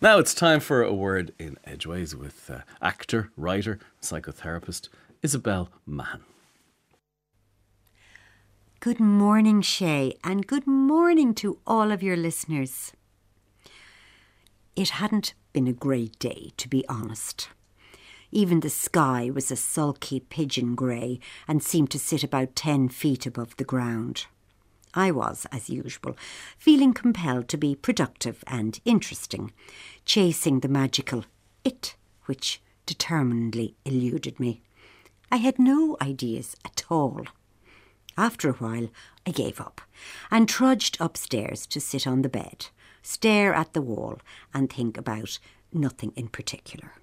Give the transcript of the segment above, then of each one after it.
Now it's time for a word in Edgeways with uh, actor, writer, psychotherapist Isobel Mahon. Good morning, Shay, and good morning to all of your listeners. It hadn't been a great day, to be honest. Even the sky was a sulky pigeon grey and seemed to sit about ten feet above the ground. I was, as usual, feeling compelled to be productive and interesting, chasing the magical it which determinedly eluded me. I had no ideas at all. After a while, I gave up and trudged upstairs to sit on the bed, stare at the wall, and think about nothing in particular.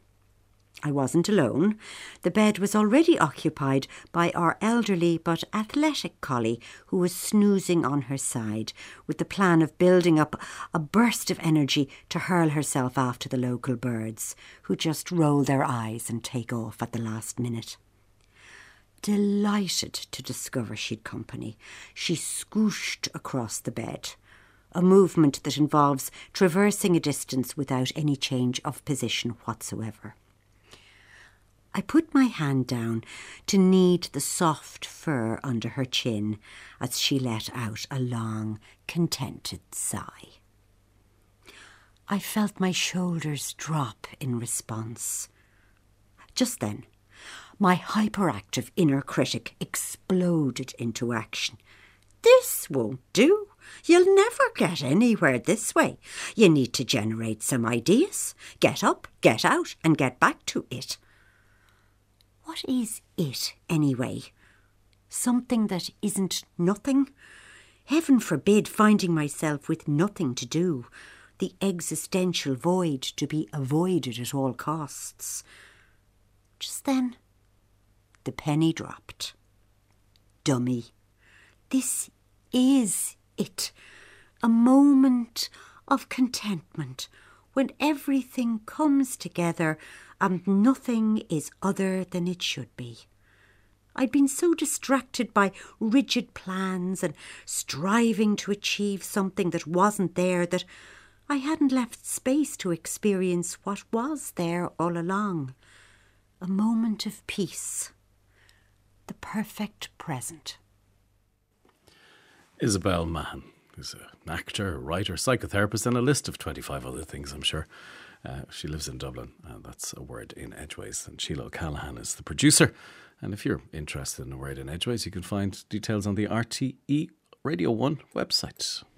I wasn't alone. The bed was already occupied by our elderly but athletic collie who was snoozing on her side with the plan of building up a burst of energy to hurl herself after the local birds, who just roll their eyes and take off at the last minute. Delighted to discover she'd company, she scooshed across the bed, a movement that involves traversing a distance without any change of position whatsoever. I put my hand down to knead the soft fur under her chin as she let out a long, contented sigh. I felt my shoulders drop in response. Just then, my hyperactive inner critic exploded into action. This won't do. You'll never get anywhere this way. You need to generate some ideas. Get up, get out, and get back to it. What is it, anyway? Something that isn't nothing? Heaven forbid finding myself with nothing to do, the existential void to be avoided at all costs. Just then, the penny dropped. Dummy. This is it. A moment of contentment when everything comes together and nothing is other than it should be. I'd been so distracted by rigid plans and striving to achieve something that wasn't there that I hadn't left space to experience what was there all along a moment of peace, the perfect present. Isobel Mahon, who's an actor, writer, psychotherapist, and a list of 25 other things, I'm sure. Uh, she lives in Dublin. Uh, that's a word in Edgeways. And Sheila O'Callaghan is the producer. And if you're interested in a word in Edgeways, you can find details on the RTE Radio 1 website.